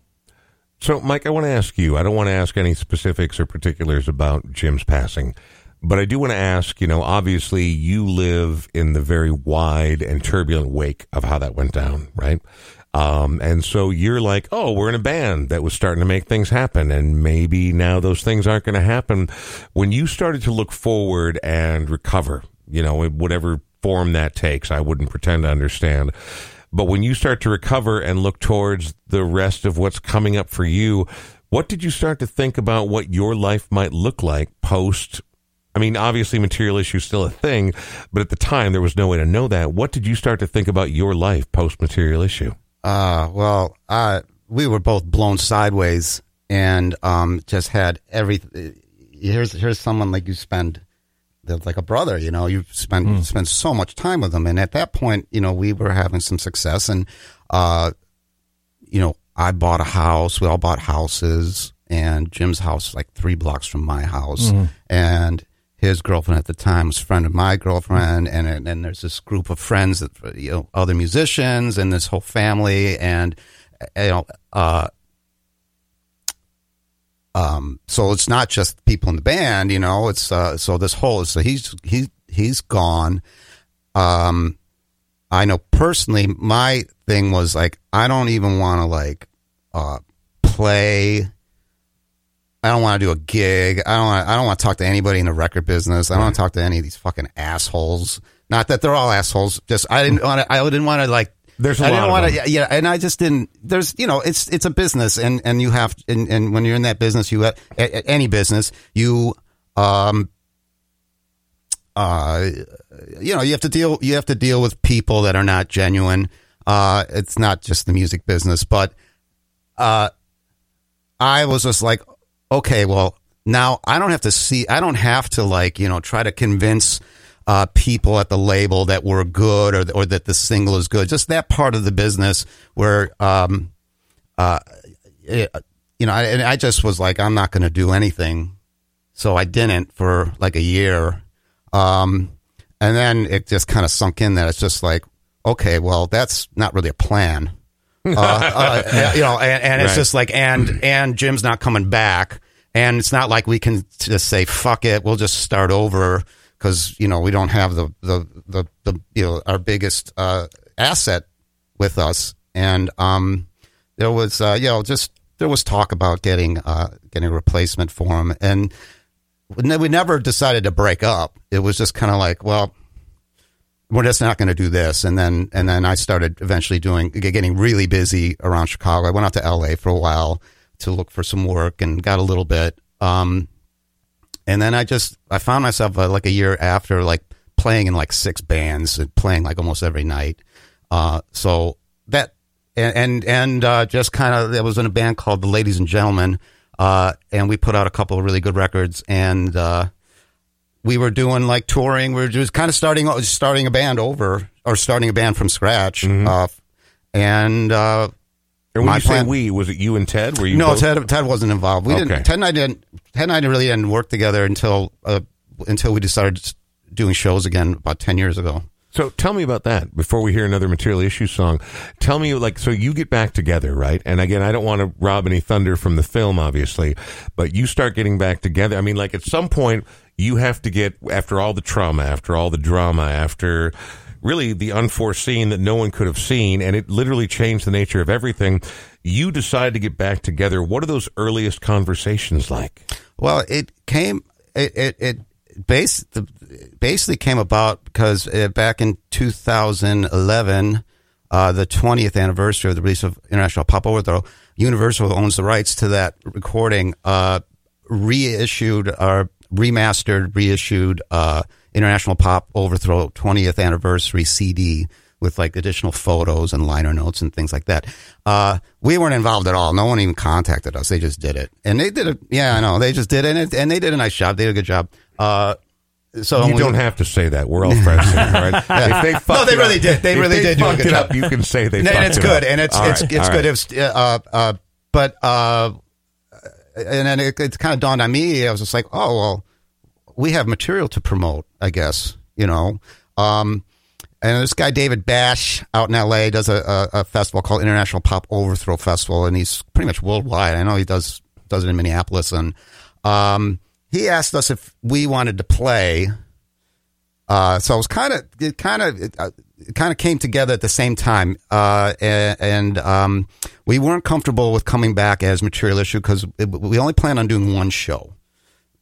So, Mike, I want to ask you. I don't want to ask any specifics or particulars about Jim's passing, but I do want to ask. You know, obviously, you live in the very wide and turbulent wake of how that went down, right? Um, and so you're like, oh, we're in a band that was starting to make things happen, and maybe now those things aren't going to happen. When you started to look forward and recover, you know, whatever form that takes, I wouldn't pretend to understand. But when you start to recover and look towards the rest of what's coming up for you, what did you start to think about what your life might look like post? I mean, obviously, material issue is still a thing, but at the time, there was no way to know that. What did you start to think about your life post material issue? Uh, well, uh, we were both blown sideways and um, just had every. Here's here's someone like you spend, like a brother. You know, you spend you spend so much time with them, and at that point, you know, we were having some success, and uh, you know, I bought a house. We all bought houses, and Jim's house is like three blocks from my house, and his girlfriend at the time was a friend of my girlfriend, and and, and there's this group of friends that you know other musicians and this whole family, and you know. Uh, um, so it's not just people in the band, you know. It's uh, so this whole so he's he's he's gone. Um, I know personally, my thing was like I don't even want to like uh, play. I don't want to do a gig. I don't. Want, I don't want to talk to anybody in the record business. I don't want to talk to any of these fucking assholes. Not that they're all assholes. Just I didn't want to. I didn't want to like. There's a I lot didn't want to. Yeah, and I just didn't. There's you know, it's it's a business, and and you have and, and when you're in that business, you have, any business, you um uh you know you have to deal you have to deal with people that are not genuine. Uh, it's not just the music business, but uh, I was just like, okay, well, now I don't have to see, I don't have to like, you know, try to convince uh, people at the label that we're good or, or that the single is good. Just that part of the business where, um, uh, it, you know, I, and I just was like, I'm not going to do anything. So I didn't for like a year. Um, and then it just kind of sunk in that it's just like, okay, well, that's not really a plan. uh, uh, you know, and, and it's Right. just like, and and Jim's not coming back, and it's not like we can just say fuck it, we'll just start over because you know we don't have the the the, the you know our biggest uh, asset with us, and um, there was uh, you know just there was talk about getting uh, getting a replacement for him, and we never decided to break up. It was just kind of like, well, we're just not going to do this. And then, and then I started eventually doing, getting really busy around Chicago. I went out to LA for a while to look for some work and got a little bit. Um, and then I just, I found myself uh, like a year after, like playing in like six bands and playing like almost every night. Uh, so that, and, and, and uh, just kind of, it was in a band called the Ladies and Gentlemen. Uh, and we put out a couple of really good records and, uh, we were doing like touring. We were just kind of starting starting a band over or starting a band from scratch. Uh, and uh, And when My you say we, was it you and Ted? Were you no, both- Ted Ted wasn't involved. We Okay. didn't. Ted and I didn't. Ted and I really didn't work together until uh, until we started doing shows again about ten years ago. So tell me about that before we hear another material issue song. Tell me, like, so you get back together, right? And again, I don't want to rob any thunder from the film, obviously, but you start getting back together. I mean, like, at some point, you have to get, after all the trauma, after all the drama, after really the unforeseen that no one could have seen, and it literally changed the nature of everything. You decide to get back together. What are those earliest conversations like? Well, it came. It it, it base, the, basically came about because uh, back in 2011, uh, the 20th anniversary of the release of International Pop Overthrow, Universal owns the rights to that recording. Uh, reissued or remastered, reissued uh, International Pop Overthrow 20th anniversary CD with like additional photos and liner notes and things like that. Uh, we weren't involved at all. No one even contacted us. They just did it, and they did it. Yeah, I know. They just did it, and, it, and they did a nice job. They did a good job. Uh, so You we- don't have to say that. We're all friends, here, right? If they No, they really up- did. They really did do a good it job. up, you can say they. and it's it good, up. and it's All it's right, it's all good. right. Uh, uh, but uh, and then it, it kind of dawned on me. I was just like, oh well, we have material to promote, I guess. You know, um, and this guy David Bash out in L.A. does a, a, a festival called International Pop Overthrow Festival, and he's pretty much worldwide. I know he does does it in Minneapolis, and um, he asked us if we wanted to play. Uh, so it was kind of it kind of it, uh, kind of came together at the same time, uh, and, and um, we weren't comfortable with coming back as material issue because we only planned on doing one show.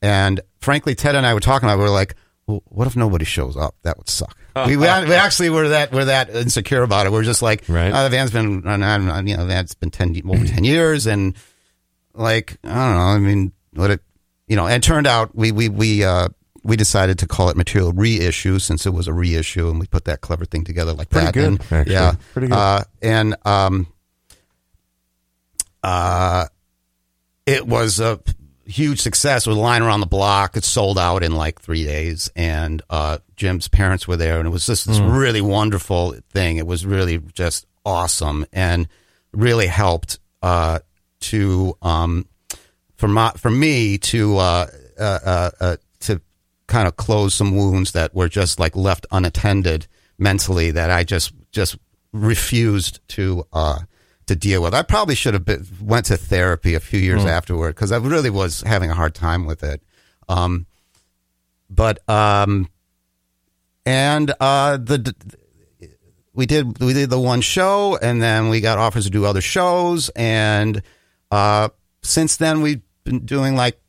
And frankly, Ted and I were talking about. it, We were like, well, "What if nobody shows up? That would suck." we, we we actually were that we're that insecure about it. We're just like, Right. "Oh, the van's been uh, uh, you know the band's been ten over ten years, and like I don't know. I mean, what it you know? And it turned out we we we uh, we decided to call it material reissue since it was a reissue, and we put that clever thing together like Pretty that. good, And, actually. Yeah, Pretty good. Uh, and um, uh, it was a huge success. It was a line around the block. It sold out in like three days, and uh, Jim's parents were there, and it was just this really wonderful thing. It was really just awesome, and really helped uh, to um, for my, for me to uh, uh, uh, uh, to kind of close some wounds that were just like left unattended mentally that I just just refused to uh, to deal with. I probably should have been, went to therapy a few years afterward because I really was having a hard time with it. Um, but um, and uh, the. the we did we did the one show and then we got offers to do other shows and uh since then we've been doing like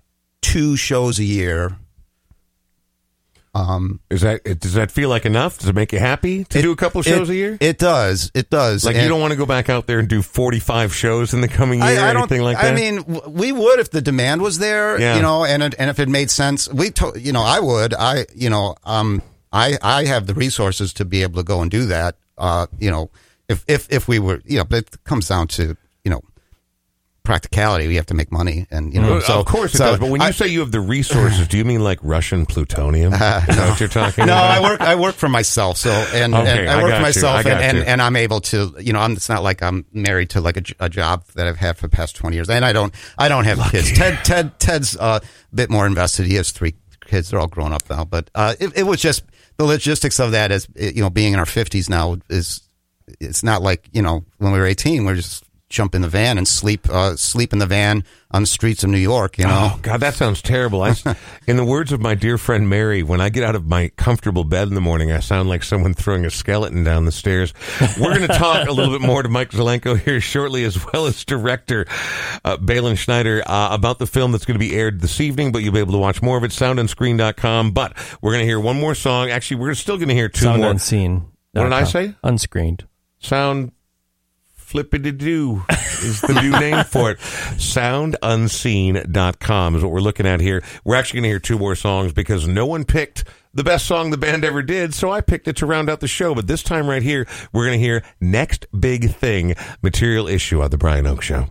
two shows a year um Is that does that feel like enough? Does it make you happy to do a couple shows it, a year? it does it does like And you don't want to go back out there and do forty five shows in the coming year, I, I or anything like that. I mean, we would if the demand was there, Yeah. you know, and it- and if it made sense, we, to, you know, I would. I, you know, um, I I have the resources to be able to go and do that. Uh, you know, if if if we were, you know, but it comes down to practicality. We have to make money, and you know, Well, so of course it so does. But when you I- say you have the resources, do you mean like Russian plutonium? Is that what you're talking no, about? I work. I work for myself. So and, Okay, and I, I work for myself, and, and, and, I'm able to. You know, I'm, it's not like I'm married to like a, a, job that I've had for the past twenty years, and I don't. I don't have kids. Ted. Ted. Ted's uh, a bit more invested. He has three kids. They're all grown up now, but uh, it, it was just the logistics of that. Is you know, being in our fifties now is. It's not like you know when we were eighteen. We're just jump in the van and sleep. Uh, sleep in the van on the streets of New York. You know. Oh God, that sounds terrible. I, in the words of my dear friend Mary, when I get out of my comfortable bed in the morning, I sound like someone throwing a skeleton down the stairs. We're going to talk a little bit more to Mike Zelenko here shortly, as well as director uh, Balin Schneider uh, about the film that's going to be aired this evening. But you'll be able to watch more of it soundunscreen.com. But we're going to hear one more song. Actually, we're still going to hear two Sound more. unseen. What did I say? Unscreened. Sound flippity doo is the new name for it. Soundunseen.com is what we're looking at here. We're actually going to hear two more songs because no one picked the best song the band ever did, so I picked it to round out the show. But this time right here, we're going to hear Next Big Thing, material issue on The Brian Oak Show.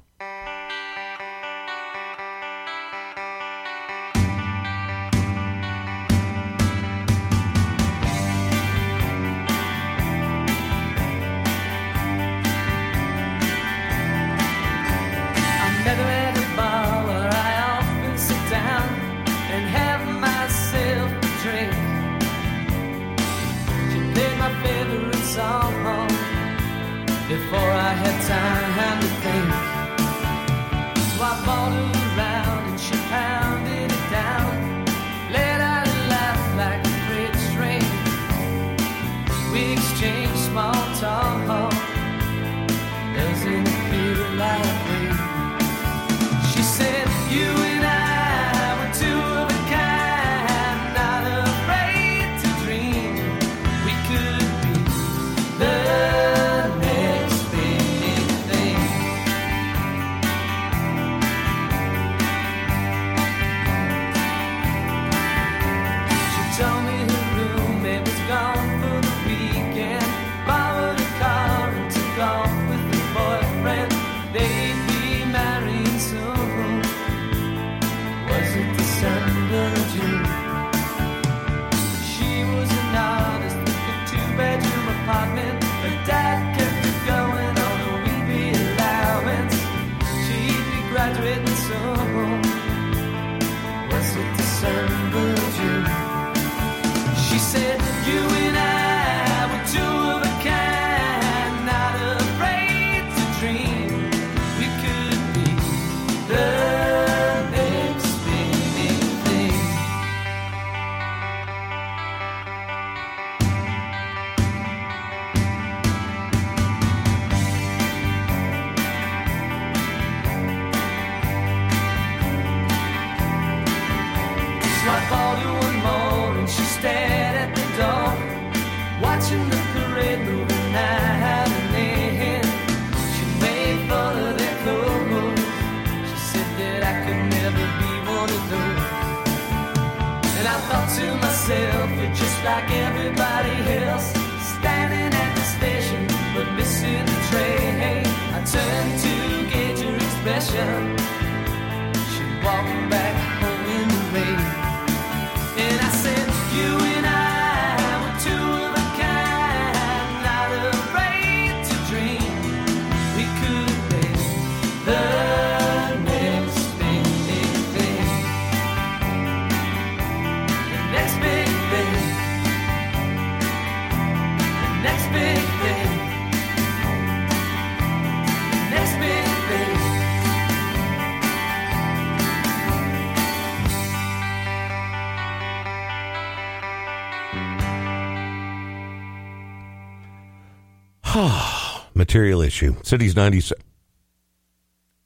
Material issue. City's 90.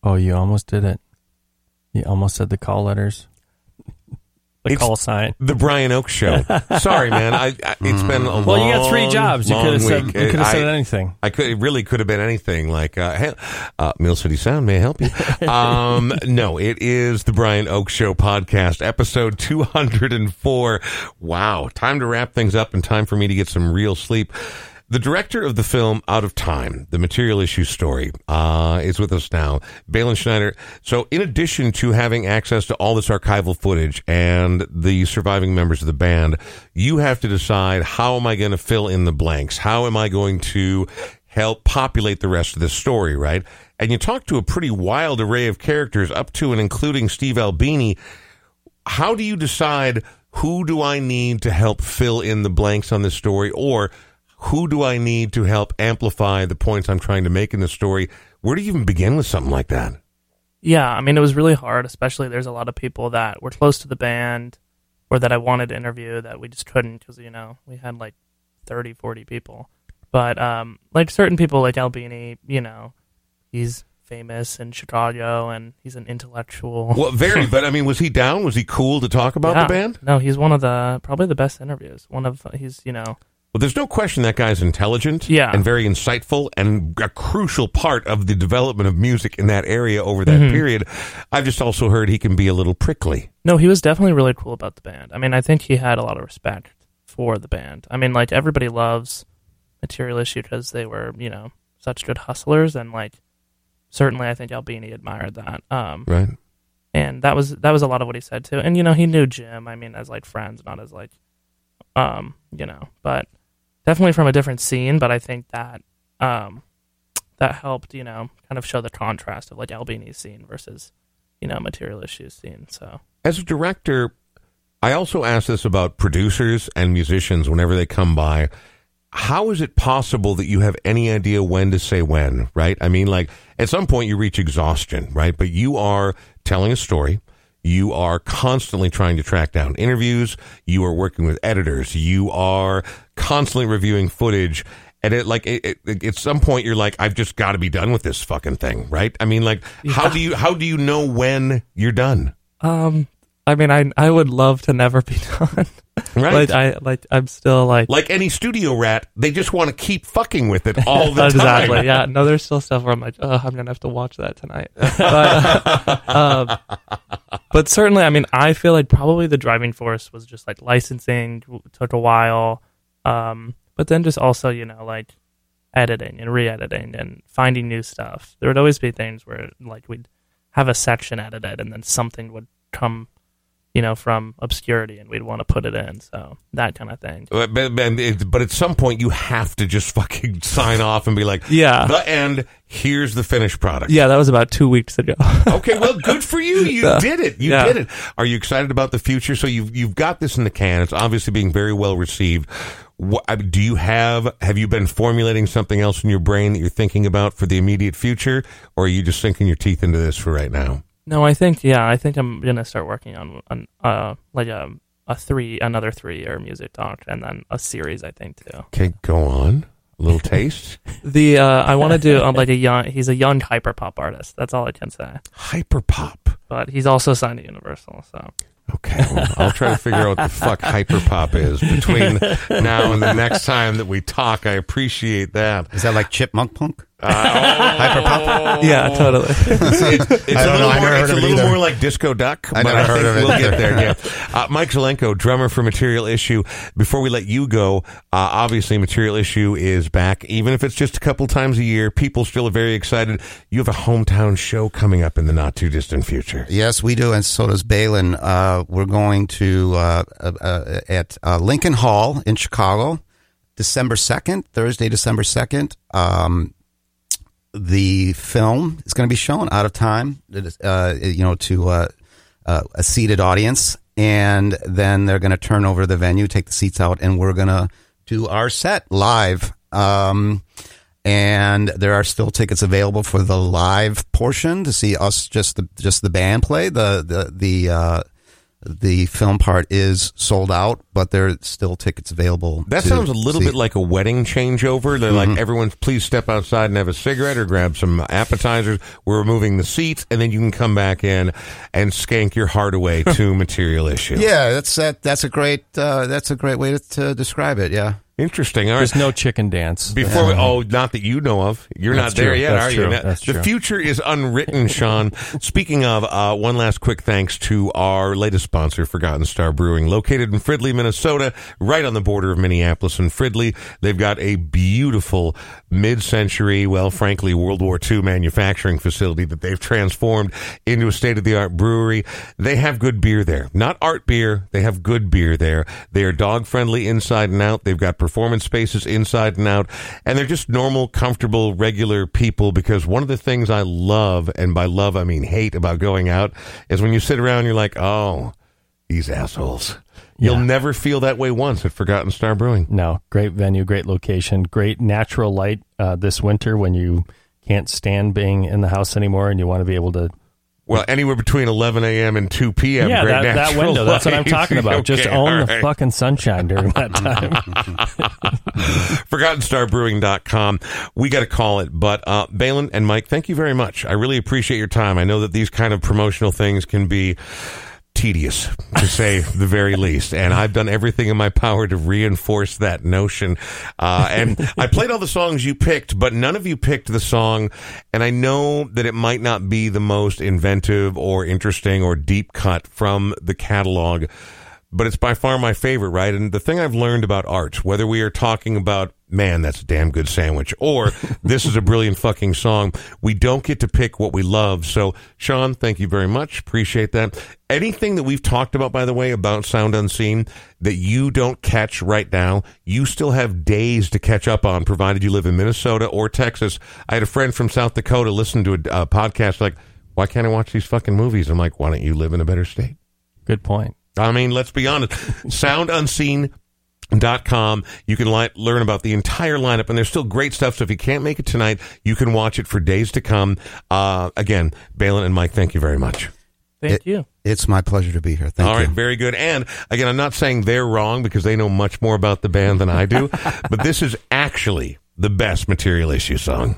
Oh, you almost did it. You almost said the call letters. The It's- call sign. The Brian Oaks Show. Sorry, man. I, I it's been a long. Well, you got three jobs. You could have said. You could have said I- anything. I could. It really could have been anything. Like, uh, hey, uh, Mill City Sound may I help you. Um, no, it is the Brian Oaks Show podcast, episode two hundred and four. Wow, time to wrap things up and time for me to get some real sleep. The director of the film Out of Time, the material issue story, uh, is with us now. Balin Schneider. So, in addition to having access to all this archival footage and the surviving members of the band, you have to decide how am I going to fill in the blanks? How am I going to help populate the rest of this story, right? And you talk to a pretty wild array of characters, up to and including Steve Albini. How do you decide who do I need to help fill in the blanks on this story, or who do I need to help amplify the points I'm trying to make in the story? Where do you even begin with something like that? Yeah, I mean, it was really hard, especially there's a lot of people that were close to the band or that I wanted to interview that we just couldn't because, you know, we had like 30, 40 people. But, um, like certain people like Albini, you know, he's famous in Chicago and he's an intellectual. Well, very, but I mean, was he down? Was he cool to talk about Yeah. the band? No, he's one of the, probably the best interviews. One of, he's, you know, Well, there's no question that guy's intelligent Yeah. and very insightful and a crucial part of the development of music in that area over that Mhm. period. I've just also heard he can be a little prickly. No, he was definitely really cool about the band. I mean, I think he had a lot of respect for the band. I mean, like everybody loves Material Issue because they were, you know, such good hustlers, and like certainly, I think Albini admired that. Um, Right. and that was that was a lot of what he said too. And you know, he knew Jim. I mean, as like friends, not as like, um, you know, but definitely from a different scene. But I think that um, that helped, you know, kind of show the contrast of like Albini's scene versus, you know, Material Issues scene. So. As a director, I also ask this about producers and musicians whenever they come by. how is it possible that you have any idea when to say when, right? I mean, like at some point you reach exhaustion, right? But you are telling a story. You are constantly trying to track down interviews. You are working with editors. You are constantly reviewing footage. And it like it, it, at some point you're like, I've just got to be done with this fucking thing, right? I mean, like, how do you how do you know when you're done? Um, I mean, I I would love to never be done. Right. like I like I'm still like Like any studio rat, they just want to keep fucking with it all the exactly. time. Yeah. No, there's still stuff where I'm like, oh, I'm gonna have to watch that tonight. But, um, but certainly, I mean, I feel like probably the driving force was just like licensing took a while, um, but then just also you know like editing and re-editing and finding new stuff. There would always be things where like we'd have a section edited and then something would come. You know, from obscurity, and we'd want to put it in, so that kind of thing. But, but, but at some point, you have to just fucking sign off and be like, Yeah. the end. Here's the finished product. Yeah, that was about two weeks ago. Okay, well, good for you. You did it. You Yeah. did it. Are you excited about the future? So you've you've got this in the can. It's obviously being very well received. What, do you have have you been formulating something else in your brain that you're thinking about for the immediate future, or are you just sinking your teeth into this for right now? No, I think yeah, I think I'm gonna start working on on uh like a a three another three year music doc and then a series I think too. Okay, go on. A little taste. The uh I want to do um, like a young he's a young hyperpop artist. That's all I can say. Hyperpop. But he's also signed to Universal, so Okay, well, I'll try to figure out what the fuck hyperpop is between now and the next time that we talk. I appreciate that. Is that like chipmunk punk? Hyperpop? yeah, totally. It's, it's, it's I a don't little, know. I more, it's a little more like Disco Duck. I but never heard of it We'll get there. Yeah. Uh, Mike Zelenko, drummer for Material Issue. Before we let you go, uh, obviously Material Issue is back. Even if it's just a couple times a year, people still are very excited. You have a hometown show coming up in the not too distant future. Yes, we do, and so does Balin. Uh, we're going to uh, uh, uh, at uh, Lincoln Hall in Chicago, December second, Thursday, December second. Um, the film is going to be shown out of time, uh, you know, to a seated audience, and then they're going to turn over the venue, take the seats out, and we're going to do our set live. Um, and there are still tickets available for the live portion to see us just the just the band play. The the the uh, the film part is sold out, but there are still tickets available. That sounds a little see. bit like a wedding changeover. They're Mm-hmm. like, everyone, please step outside and have a cigarette or grab some appetizers. We're removing the seats, and then you can come back in and skank your heart away to material issue. Yeah, that's that. That's a great. Uh, that's a great way to, to describe it. Yeah. Interesting. All right. There's no chicken dance. Before we, oh, not that you know of. You're That's not there true. yet, That's are true. you? That's the true. future is unwritten, Sean. Speaking of, uh, one last quick thanks to our latest sponsor, Forgotten Star Brewing, located in Fridley, Minnesota, right on the border of Minneapolis and Fridley. They've got a beautiful mid-century, well, frankly, World War II manufacturing facility that they've transformed into a state-of-the-art brewery. They have good beer there, not art beer. They have good beer there. They are dog-friendly inside and out. They've got performance spaces inside and out, and they're just normal, comfortable, regular people. Because one of the things I love, and by love I mean hate, about going out is when you sit around, you're like, oh, these assholes. You'll Yeah. never feel that way once at Forgotten Star Brewing. No, great venue, great location, great natural light uh, this winter when you can't stand being in the house anymore and you want to be able to. Well, anywhere between 11 a.m. and 2 p.m. yeah, great that, that natural window. That's what I'm talking about. Just own all the fucking sunshine during that time. ForgottenStarBrewing.com. We got to call it. But uh, Balin and Mike, thank you very much. I really appreciate your time. I know that these kind of promotional things can be tedious, to say the very least. And I've done everything in my power to reinforce that notion. Uh, and I played all the songs you picked, but none of you picked the song. And I know that it might not be the most inventive or interesting or deep cut from the catalog but it's by far my favorite, right? And the thing I've learned about art, whether we are talking about, man, that's a damn good sandwich, or this is a brilliant fucking song, we don't get to pick what we love. So, Sean, thank you very much. Appreciate that. Anything that we've talked about, by the way, about Sound Unseen that you don't catch right now, you still have days to catch up on, provided you live in Minnesota or Texas. I had a friend from South Dakota listen to a uh, podcast like, why can't I watch these fucking movies? I'm like, why don't you live in a better state? Good point. I mean, let's be honest. Sound Unseen Dot com. You can li- learn about the entire lineup, and there's still great stuff. So if you can't make it tonight, you can watch it for days to come. Uh, again, Balin and Mike, thank you very much. Thank It- you. It's my pleasure to be here. Thank All right, you. very good. And again, I'm not saying they're wrong because they know much more about the band than I do, but this is actually the best material issue song.